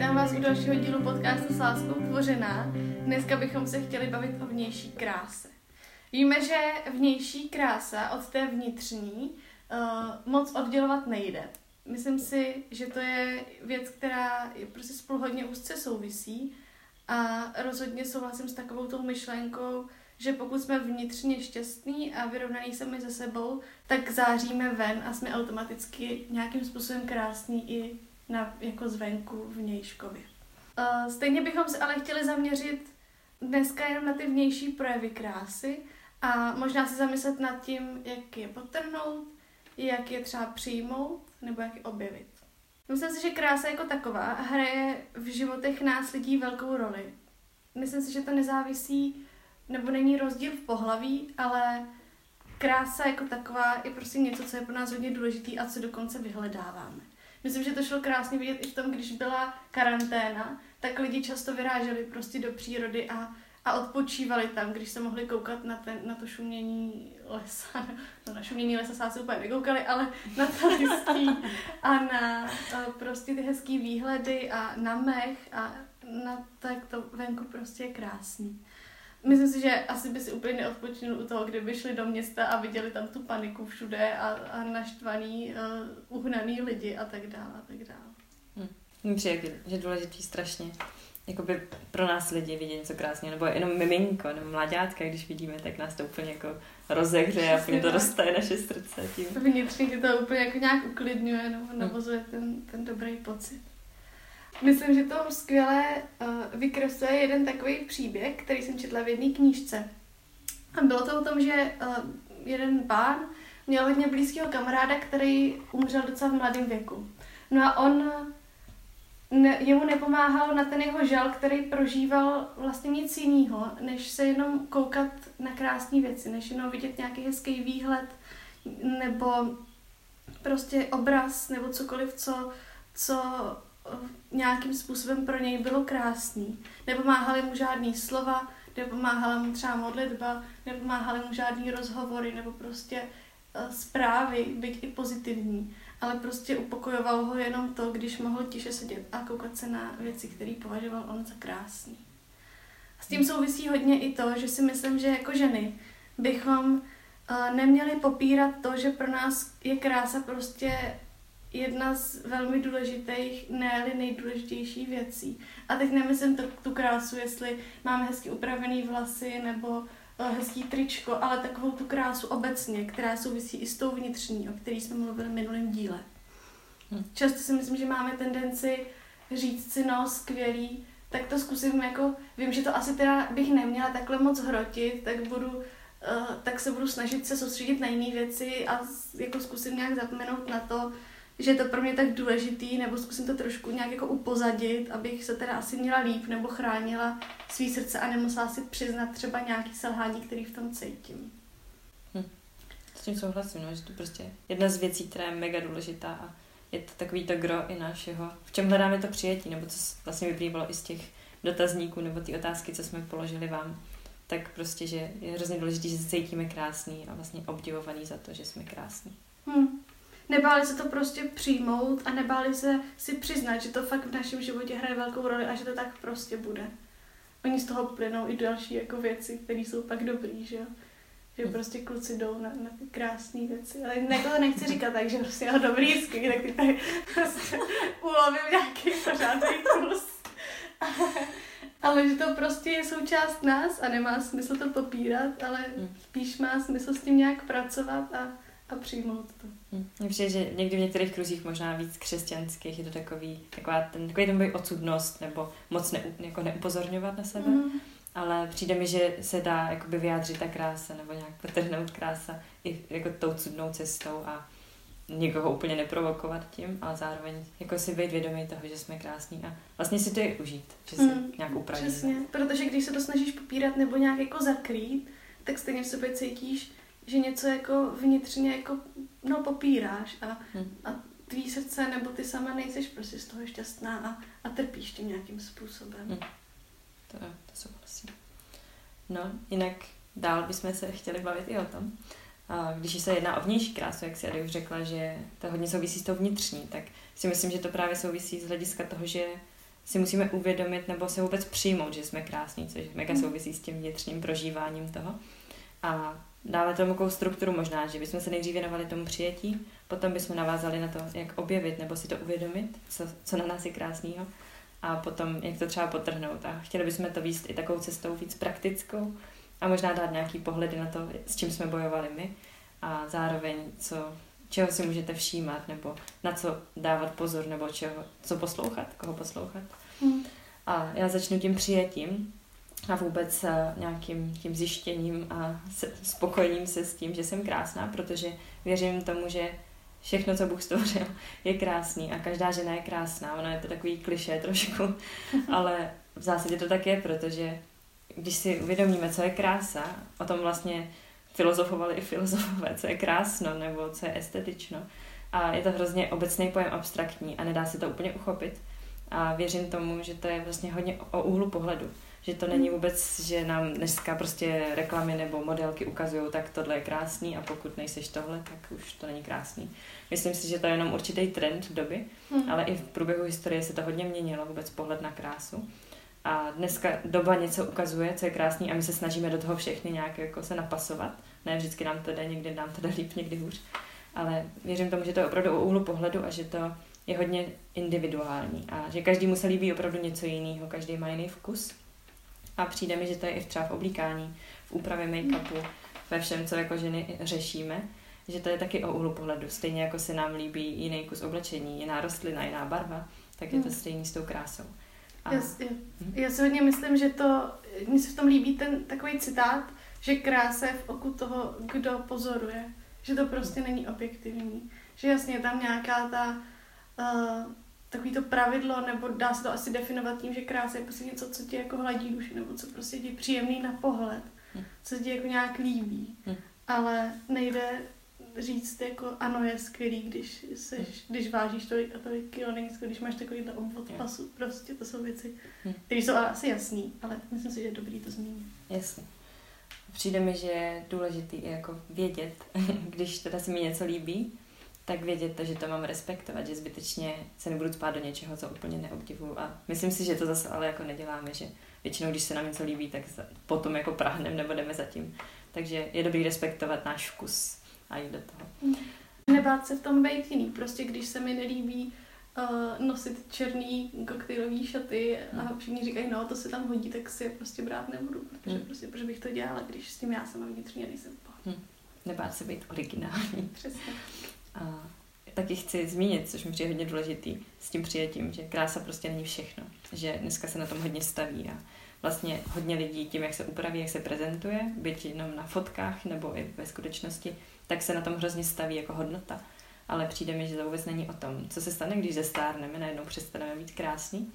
Vítám vás u dalšího dílu podcastu s láskou tvořená. Dneska bychom se chtěli bavit o vnější kráse. Víme, že vnější krása od té vnitřní uh, moc oddělovat nejde. Myslím si, že to je věc, která je prostě spolu hodně úzce souvisí a rozhodně souhlasím s takovou tou myšlenkou, že pokud jsme vnitřně šťastní a vyrovnaní sami ze sebou, tak záříme ven a jsme automaticky nějakým způsobem krásní i na, jako zvenku vnějškově. Uh, stejně bychom se ale chtěli zaměřit dneska jenom na ty vnější projevy krásy a možná si zamyslet nad tím, jak je potrhnout, jak je třeba přijmout nebo jak je objevit. Myslím si, že krása jako taková hraje v životech nás lidí velkou roli. Myslím si, že to nezávisí nebo není rozdíl v pohlaví, ale krása jako taková je prostě něco, co je pro nás hodně důležitý a co dokonce vyhledáváme. Myslím, že to šlo krásně vidět i v tom, když byla karanténa, tak lidi často vyráželi prostě do přírody a, a odpočívali tam, když se mohli koukat na, ten, na to šumění lesa. No na šumění lesa se úplně nekoukali, ale na to listí a na prostě ty hezký výhledy a na mech a na to, jak to venku prostě je krásný. Myslím si, že asi by si úplně neodpočinul u toho, kdyby šli do města a viděli tam tu paniku všude a, a naštvaný, uh, uhnaný lidi a tak dále a tak dále. Hmm. Přijde, že je důležitý strašně jakoby pro nás lidi vidět něco krásně, nebo jenom miminko, nebo mladátka, když vidíme, tak nás to úplně jako rozehře a úplně to roztaje naše srdce tím. Vnitřně to úplně jako nějak uklidňuje nebo navozuje ten, ten dobrý pocit. Myslím, že to skvěle uh, vykresluje jeden takový příběh, který jsem četla v jedné knížce. A bylo to o tom, že uh, jeden pán měl hodně blízkého kamaráda, který umřel docela v mladém věku. No a on ne, jemu nepomáhal na ten jeho žal, který prožíval vlastně nic jiného, než se jenom koukat na krásné věci, než jenom vidět nějaký hezký výhled, nebo prostě obraz, nebo cokoliv, co, co nějakým způsobem pro něj bylo krásný. Nepomáhaly mu žádný slova, nepomáhala mu třeba modlitba, nepomáhaly mu žádný rozhovory nebo prostě uh, zprávy, byť i pozitivní. Ale prostě upokojovalo ho jenom to, když mohl tiše sedět a koukat se na věci, které považoval on za krásný. A s tím souvisí hodně i to, že si myslím, že jako ženy bychom uh, neměli popírat to, že pro nás je krása prostě jedna z velmi důležitých, ne nejdůležitější věcí. A teď nemyslím to, tu krásu, jestli máme hezky upravený vlasy nebo uh, hezký tričko, ale takovou tu krásu obecně, která souvisí i s tou vnitřní, o který jsme mluvili v minulém díle. Hm. Často si myslím, že máme tendenci říct si, no, skvělý, tak to zkusím jako, vím, že to asi teda bych neměla takhle moc hrotit, tak budu, uh, tak se budu snažit se soustředit na jiné věci a jako zkusím nějak zapomenout na to, že je to pro mě tak důležitý, nebo zkusím to trošku nějak jako upozadit, abych se teda asi měla líp, nebo chránila svý srdce a nemusela si přiznat třeba nějaký selhání, který v tom cítím. Hm. S tím souhlasím, no, že to prostě jedna z věcí, která je mega důležitá a je to takový to gro i našeho, v čem hledáme to přijetí, nebo co vlastně vyplývalo i z těch dotazníků, nebo ty otázky, co jsme položili vám, tak prostě, že je hrozně důležité, že se cítíme krásný a vlastně obdivovaný za to, že jsme krásní. Hmm nebáli se to prostě přijmout a nebáli se si přiznat, že to fakt v našem životě hraje velkou roli a že to tak prostě bude. Oni z toho plynou i další jako věci, které jsou pak dobrý, že jo. Že prostě kluci jdou na, na ty krásné věci. Ale ne, to nechci říkat tak, že prostě jo, dobrý, skvělý, tak ty tady prostě ulovím nějaký pořádný kus. ale že to prostě je součást nás a nemá smysl to popírat, ale hm. spíš má smysl s tím nějak pracovat a a přijmout to. Hm. Mně přijde, že někdy v některých kruzích možná víc křesťanských je to takový, taková ten, takový ten boj odsudnost nebo moc ne, jako neupozorňovat na sebe. Mm. Ale přijde mi, že se dá jakoby vyjádřit ta krása nebo nějak potrhnout krása i jako tou cudnou cestou a někoho úplně neprovokovat tím, ale zároveň jako si být vědomý toho, že jsme krásní a vlastně si to je užít, že si mm, nějak upravíme. Přesně, protože když se to snažíš popírat nebo nějak jako zakrýt, tak stejně v sobě cítíš že něco jako vnitřně jako, no, popíráš a, hmm. a tvý srdce nebo ty sama nejseš prostě z toho šťastná a, a trpíš tím nějakým způsobem. Hmm. To, to souhlasím. No, jinak dál bychom se chtěli bavit i o tom. A když se jedná o vnější krásu, jak si Ady už řekla, že to hodně souvisí s tou vnitřní, tak si myslím, že to právě souvisí z hlediska toho, že si musíme uvědomit nebo se vůbec přijmout, že jsme krásní, což mega mhm. souvisí s tím vnitřním prožíváním toho. A dále tomu takovou strukturu možná, že bychom se nejdřív věnovali tomu přijetí, potom bychom navázali na to, jak objevit nebo si to uvědomit, co, co na nás je krásného a potom jak to třeba potrhnout. A chtěli bychom to víc i takovou cestou víc praktickou a možná dát nějaký pohledy na to, s čím jsme bojovali my a zároveň co, čeho si můžete všímat nebo na co dávat pozor nebo čeho, co poslouchat, koho poslouchat. Hmm. A já začnu tím přijetím a vůbec eh, nějakým tím zjištěním a spokojením se s tím, že jsem krásná, protože věřím tomu, že všechno, co Bůh stvořil, je krásný a každá žena je krásná. Ono je to takový kliše trošku, ale v zásadě to tak je, protože když si uvědomíme, co je krása, o tom vlastně filozofovali i filozofové, co je krásno nebo co je estetično. A je to hrozně obecný pojem abstraktní a nedá se to úplně uchopit. A věřím tomu, že to je vlastně hodně o úhlu pohledu že to není vůbec, že nám dneska prostě reklamy nebo modelky ukazují, tak tohle je krásný a pokud nejseš tohle, tak už to není krásný. Myslím si, že to je jenom určitý trend doby, hmm. ale i v průběhu historie se to hodně měnilo, vůbec pohled na krásu. A dneska doba něco ukazuje, co je krásný a my se snažíme do toho všechny nějak jako se napasovat. Ne vždycky nám to jde, někdy nám to jde líp, někdy hůř. Ale věřím tomu, že to je opravdu o úhlu pohledu a že to je hodně individuální a že každý se líbí opravdu něco jiného, každý má jiný vkus. A přijde mi, že to je i třeba v oblíkání, v úpravě make-upu, ve všem, co jako ženy řešíme, že to je taky o úhlu pohledu. Stejně jako se nám líbí jiný kus oblečení, jiná rostlina, jiná barva, tak je to hmm. stejný s tou krásou. A... Já, já, mhm. já si hodně myslím, že to, mně se v tom líbí ten takový citát, že krása je v oku toho, kdo pozoruje. Že to prostě není objektivní. Že jasně je tam nějaká ta uh, takový to pravidlo, nebo dá se to asi definovat tím, že krása je prostě něco, co ti jako hladí duši, nebo co prostě ti příjemný na pohled, hm. co ti jako nějak líbí. Hm. Ale nejde říct jako ano, je skvělý, když, seš, hm. když vážíš tolik a tolik kilo, není skvělý, když máš takovýhle obvod pasu. Prostě to jsou věci, které jsou asi jasný, ale myslím si, že je dobrý to zmínit. Jasně. Přijde mi, že je důležitý jako vědět, když teda se mi něco líbí, tak vědět, že to mám respektovat, že zbytečně se nebudu spát do něčeho, co úplně neobdivuju. A myslím si, že to zase ale jako neděláme, že většinou, když se nám něco líbí, tak potom jako prahnem nebo jdeme za tím. Takže je dobrý respektovat náš vkus a jít do toho. Nebát se v tom být jiný. Prostě když se mi nelíbí uh, nosit černý koktejlový šaty a hmm. všichni říkají, no to se tam hodí, tak si je prostě brát nebudu, protože, hmm. prostě, protože bych to dělala, když s tím já sama vnitřně nejsem hmm. Nebát se být originální. Přesně. A taky chci zmínit, což mi přijde hodně důležitý, s tím přijetím, že krása prostě není všechno. Že dneska se na tom hodně staví a vlastně hodně lidí tím, jak se upraví, jak se prezentuje, byť jenom na fotkách nebo i ve skutečnosti, tak se na tom hrozně staví jako hodnota. Ale přijde mi, že to vůbec není o tom, co se stane, když zestárneme, najednou přestaneme být krásný,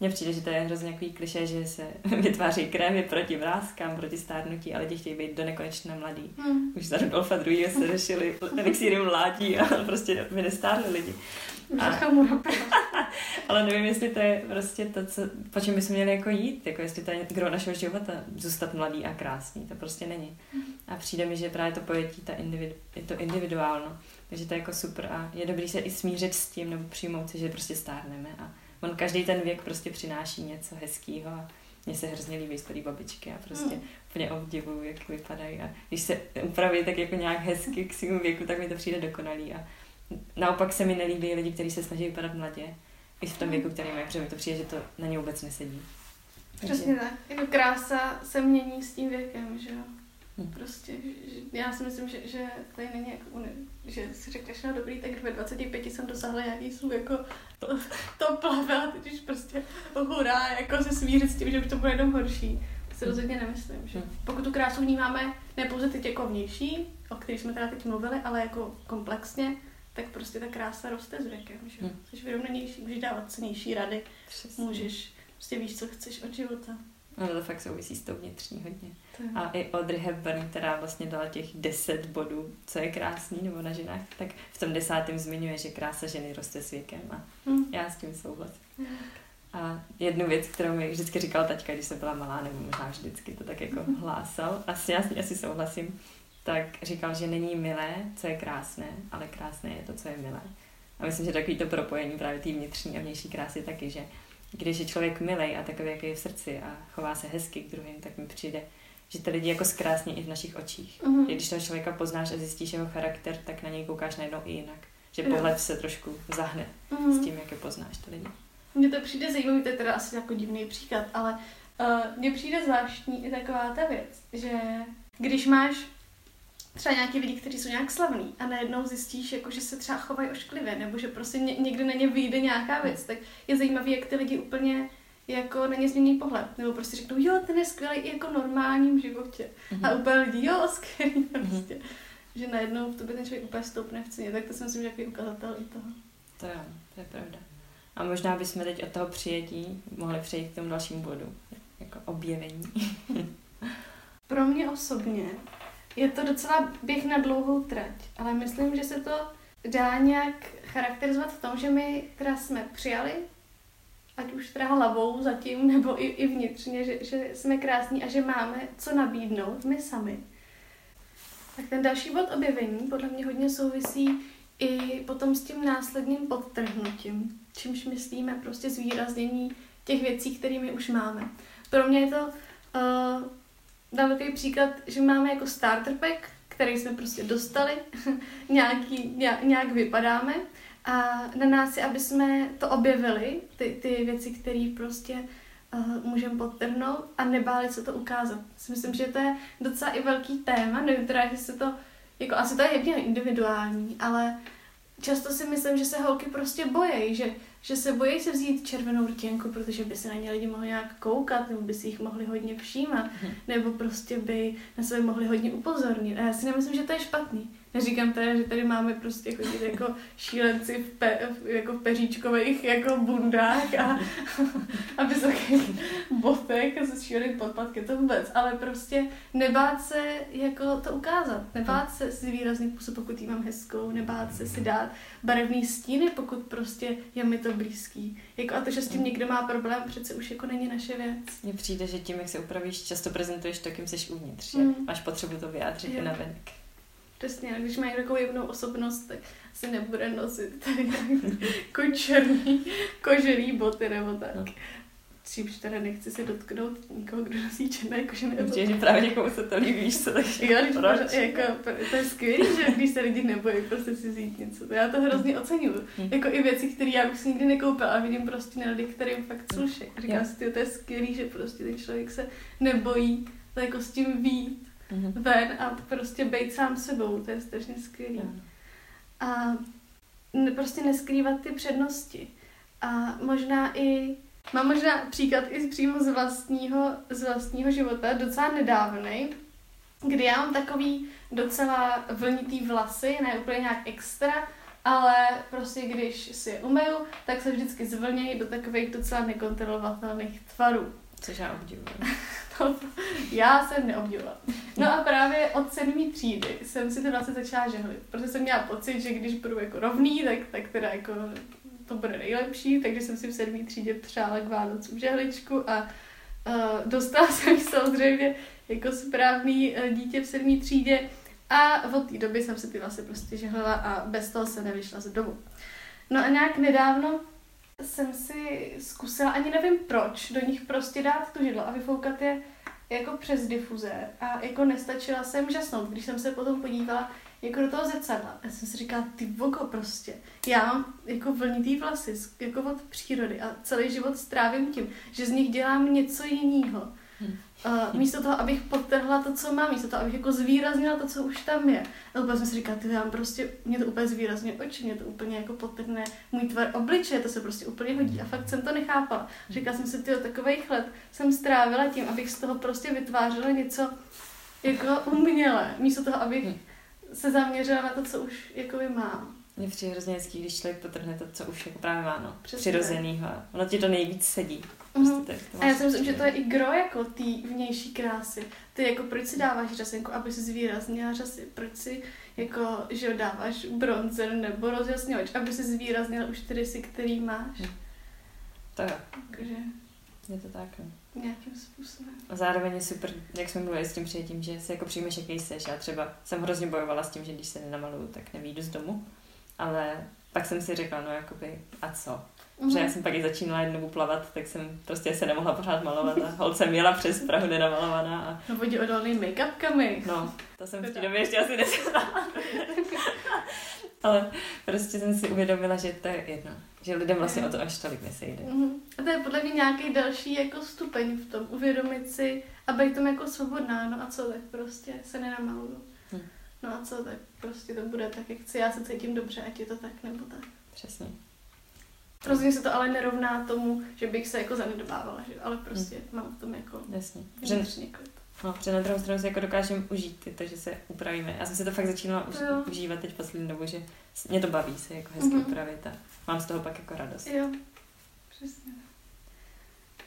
mně přijde, že to je hrozně nějaký kliše, že se vytváří krémy proti vrázkám, proti stárnutí, ale lidi chtějí být do nekonečna mladý. Hmm. Už za Rudolfa II. se řešili elixíry mládí a prostě by nestárli lidi. A, ale nevím, jestli to je prostě to, co, po čem bychom měli jako jít, jako jestli to je gro našeho života, zůstat mladý a krásný, to prostě není. A přijde mi, že právě to pojetí, ta individu, je to individuálno, takže to je jako super a je dobrý se i smířit s tím, nebo přijmout si, že prostě stárneme a on každý ten věk prostě přináší něco hezkého a mně se hrozně líbí starý babičky a prostě mm. úplně obdivuju, jak vypadají a když se upraví tak jako nějak hezky k svým věku, tak mi to přijde dokonalý a naopak se mi nelíbí lidi, kteří se snaží vypadat mladě, i v tom věku, který mají, protože mi to přijde, že to na ně vůbec nesedí. Přesně tak. Jako krása se mění s tím věkem, že jo? Hmm. Prostě, že, já si myslím, že, že tady není jako, že si řekneš, no dobrý, tak ve 25 jsem dosáhla nějaký svůj jako to, to plave a teď už prostě hurá, jako se smířit s tím, že už to bude jenom horší. To si rozhodně nemyslím, že hmm. pokud tu krásu vnímáme ne pouze teď jako vnější, o kterých jsme teda teď mluvili, ale jako komplexně, tak prostě ta krása roste s věkem, že hmm. jsi vyrovnanější, můžeš dávat cenější rady, Přesně. můžeš, prostě víš, co chceš od života. No to fakt souvisí s tou vnitřní hodně. A i Audrey Hepburn, která vlastně dala těch deset bodů, co je krásný nebo na ženách, tak v tom desátém zmiňuje, že krása ženy roste s věkem a hmm. já s tím souhlasím. Hmm. A jednu věc, kterou mi vždycky říkal taťka, když jsem byla malá, nebo možná vždycky to tak jako hmm. hlásal, asi já s ní asi souhlasím, tak říkal, že není milé, co je krásné, ale krásné je to, co je milé. A myslím, že takový to propojení právě té vnitřní a vnější krásy taky, že když je člověk milej a takový, jaký je v srdci a chová se hezky k druhým, tak mi přijde, že ty lidi jako zkrásní i v našich očích. Mm-hmm. Když toho člověka poznáš a zjistíš jeho charakter, tak na něj koukáš najednou i jinak. Že pohled se trošku zahne mm-hmm. s tím, jak je poznáš ty lidi. Mně to přijde zajímavý, to je teda asi jako divný příklad, ale uh, mně přijde zvláštní i taková ta věc, že když máš třeba nějaký lidi, kteří jsou nějak slavní a najednou zjistíš, jako, že se třeba chovají ošklivě, nebo že prostě ně, někde na ně vyjde nějaká věc, tak je zajímavé, jak ty lidi úplně jako na ně změní pohled. Nebo prostě řeknou, jo, ten je skvělý i jako normálním životě. Mm-hmm. A úplně lidi, jo, skvělý mm-hmm. prostě. Že najednou v tobě ten člověk úplně stoupne v ceně. Tak to si myslím, že je ukazatel i toho. To jo, to je pravda. A možná bychom teď od toho přijetí mohli přejít k tomu dalšímu bodu. Jako objevení. Pro mě osobně je to docela běh na dlouhou trať, ale myslím, že se to dá nějak charakterizovat v tom, že my teda jsme přijali, ať už teda hlavou zatím, nebo i, i vnitřně, že, že jsme krásní a že máme co nabídnout my sami. Tak ten další bod objevení podle mě hodně souvisí i potom s tím následným podtrhnutím, čímž myslíme prostě zvýraznění těch věcí, které už máme. Pro mě je to uh, dám takový příklad, že máme jako starter pack, který jsme prostě dostali, nějaký, nějak, nějak vypadáme. A na nás je, aby jsme to objevili, ty, ty věci, které prostě uh, můžeme podtrhnout a nebáli se to ukázat. Myslím, že to je docela i velký téma, nevím teda, že se to, jako asi to je hodně individuální, ale často si myslím, že se holky prostě bojejí, že že se bojí se vzít červenou rtěnku, protože by se na ně lidi mohli nějak koukat, nebo by si jich mohli hodně všímat, hmm. nebo prostě by na sebe mohli hodně upozornit. A já si nemyslím, že to je špatný. Neříkám teda, že tady máme prostě chodit jako šílenci v, pe, jako v peříčkových jako bundách a, a vysokých botek a se šíleným podpatky, to vůbec. Ale prostě nebát se jako to ukázat. Nebát se si výrazný působ, pokud jí mám hezkou, nebát se si dát barevný stíny, pokud prostě je mi to blízký. Jako a to, že s tím někdo má problém, přece už jako není naše věc. Mně přijde, že tím, jak se upravíš, často prezentuješ to, kým jsi uvnitř. Mm. Máš potřebu to vyjádřit i na venek. Přesně, když má takovou jemnou osobnost, tak si nebude nosit tady jako černý kožený boty nebo tak. No. Čímž teda nechci se dotknout nikoho, kdo nosí černé kožené boty. že právě někomu se to líbí, víš co, takže jo, když proč? jako, to je skvělé, že když se lidi nebojí prostě si vzít něco. Já to hrozně oceňuju. Hmm. Jako i věci, které já bych si nikdy nekoupila a vidím prostě na lidi, kterým fakt sluší. Říkám si, to je skvělé, že prostě ten člověk se nebojí to jako s tím vít mm-hmm. ven a prostě být sám sebou, to je strašně skvělé. Mm. A prostě neskrývat ty přednosti. A možná i, mám možná příklad i přímo z vlastního, z vlastního života, docela nedávný, kdy já mám takový docela vlnitý vlasy, ne úplně nějak extra, ale prostě když si je umeju, tak se vždycky zvlnějí do takových docela nekontrolovatelných tvarů. Což já obdivuju. to, já jsem neobdivovala. No a právě od sedmý třídy jsem si to vlastně začala žehlit, protože jsem měla pocit, že když budu jako rovný, tak, tak teda jako to bude nejlepší, takže jsem si v sedmý třídě přála k Vánocům žehličku a uh, dostala jsem samozřejmě jako správný uh, dítě v sedmý třídě a od té doby jsem si ty vlasy prostě žehlila a bez toho se nevyšla z domu. No a nějak nedávno jsem si zkusila, ani nevím proč, do nich prostě dát tu židlo a vyfoukat je jako přes difuze a jako nestačila jsem žasnout, když jsem se potom podívala jako do toho zrcadla. Já jsem si říkala, ty vogo prostě. Já mám jako vlnitý vlasy, jako od přírody a celý život strávím tím, že z nich dělám něco jiného. Uh, místo toho, abych podtrhla to, co mám, místo toho, abych jako zvýraznila to, co už tam je. A úplně jsem si říkala, ty já prostě, mě to úplně zvýrazně oči, mě to úplně jako podtrhne můj tvar obličeje, to se prostě úplně hodí. A fakt jsem to nechápala. Říkala jsem si, ty takových let jsem strávila tím, abych z toho prostě vytvářela něco jako umělé, místo toho, abych hmm. se zaměřila na to, co už jako mám. Mně přijde hrozně hezký, když člověk potrhne to, co už jako právě má, no. Přirozenýho. Ono ti to nejvíc sedí. Mm-hmm. Prostě tak, a já si myslím, že to je i gro jako té vnější krásy. Ty jako proč si dáváš řasenku, aby si zvýraznila řasy? Proč si jako, že dáváš bronzer nebo rozjasňovač, aby si zvýraznila už ty rysy, který máš? Hm. To jo. Takže... Je to tak. Nějakým způsobem. A zároveň je super, jak jsme mluvili s tím přijetím, že se jako přijmeš, jaký jsi. Já třeba jsem hrozně bojovala s tím, že když se nenamaluju, tak nevídu z domu. Ale pak jsem si řekla, no jakoby, a co? Mm-hmm. Že já jsem pak i začínala jednou plavat, tak jsem prostě se nemohla pořád malovat a holce měla přes Prahu nenamalovaná. A... No vodí odolný make-upkami. No, to jsem v té době ještě asi neznala. Ale prostě jsem si uvědomila, že to je jedno. Že lidem vlastně o to až tolik nesejde. Mm-hmm. A to je podle mě nějaký další jako stupeň v tom, uvědomit si a být tom jako svobodná, no a co tak prostě se nenamaluju. Hm. No a co tak prostě to bude tak, jak chci, já se cítím dobře, ať je to tak nebo tak. Přesně. Rozhodně se to ale nerovná tomu, že bych se jako zanedbávala, že? ale prostě hmm. mám v tom jako Jasně. Že, No, že na druhou stranu si jako dokážeme užít to, že se upravíme. Já jsem si to fakt začínala už, užívat teď poslední dobu, že mě to baví se jako hezky mm-hmm. upravit a mám z toho pak jako radost. Jo, přesně.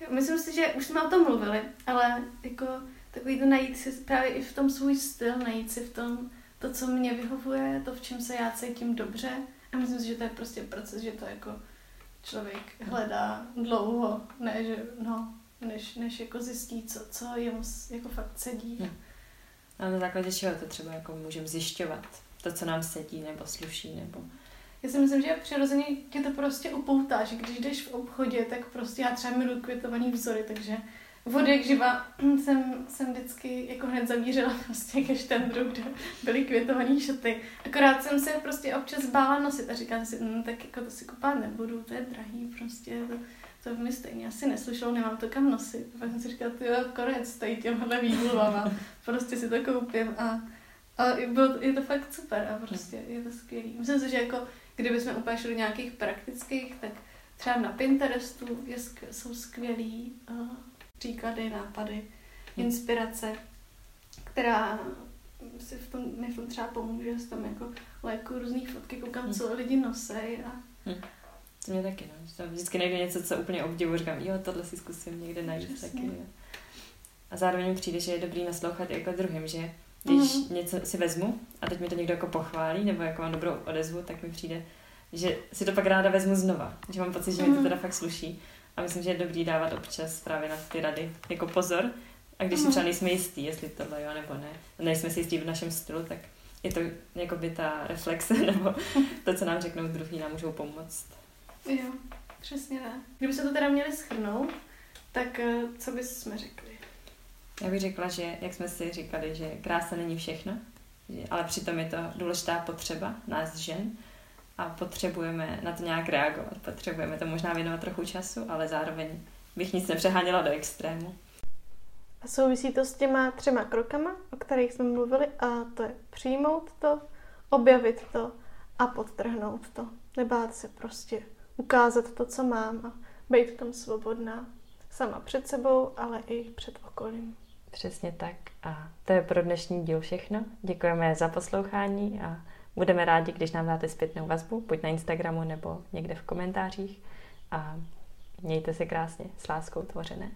Jo, myslím si, že už jsme o tom mluvili, ale jako takový to najít si právě i v tom svůj styl, najít si v tom to, co mě vyhovuje, to, v čem se já cítím dobře. A myslím si, že to je prostě proces, že to jako člověk hledá dlouho, ne, že no, než, než jako zjistí, co, co jemu jako fakt sedí. Hmm. A na základě čeho to třeba jako můžeme zjišťovat? To, co nám sedí nebo sluší, nebo... Já si myslím, že přirozeně tě to prostě upoutá, že když jdeš v obchodě, tak prostě já třeba miluji květovaný vzory, takže vody jak živa jsem, jsem vždycky jako hned zavířila prostě ke štendru, kde byly květované šaty. Akorát jsem se prostě občas bála nosit a říkala si, hm, tak jako to si kupovat nebudu, to je drahý prostě, to, to mi stejně asi neslyšelo, nemám to kam nosit. A pak jsem si říkala, jo, konec tady těmhle výmluvama, prostě si to koupím a, a bylo, je to fakt super a prostě je to skvělý. Myslím si, že jako kdybychom úplně šli nějakých praktických, tak třeba na Pinterestu je, jsou skvělý příklady, nápady, hm. inspirace, která si v tom, mi v tom třeba pomůže, že tam jako léku různý fotky, koukám, hm. co lidi nosej a, hm. To mě taky, no. Tam vždycky najdu něco, co úplně obdivu, říkám, jo, tohle si zkusím někde najít Přesně. taky. Jo. A zároveň mi přijde, že je dobrý naslouchat jako druhým, že když mm. něco si vezmu a teď mi to někdo jako pochválí, nebo jako mám dobrou odezvu, tak mi přijde, že si to pak ráda vezmu znova. Že mám pocit, že mm. mi to mhm. teda fakt sluší. A myslím, že je dobrý dávat občas právě na ty rady jako pozor. A když mm. si mhm. třeba nejsme jistí, jestli tohle jo nebo ne, nejsme si jistí v našem stylu, tak je to jako by ta reflexe nebo to, co nám řeknou druhý, nám můžou pomoct. Jo, přesně tak. Kdyby se to teda měli schrnout, tak eh, co bys jsme řekli? Já bych řekla, že jak jsme si říkali, že krása není všechno, ale přitom je to důležitá potřeba nás žen a potřebujeme na to nějak reagovat. Potřebujeme to možná věnovat trochu času, ale zároveň bych nic nepřeháněla do extrému. A souvisí to s těma třema krokama, o kterých jsme mluvili, a to je přijmout to, objavit to a podtrhnout to. Nebát se prostě ukázat to, co mám a být v tom svobodná. Sama před sebou, ale i před okolím. Přesně tak. A to je pro dnešní díl všechno. Děkujeme za poslouchání a budeme rádi, když nám dáte zpětnou vazbu, buď na Instagramu nebo někde v komentářích. A mějte se krásně s láskou tvořené.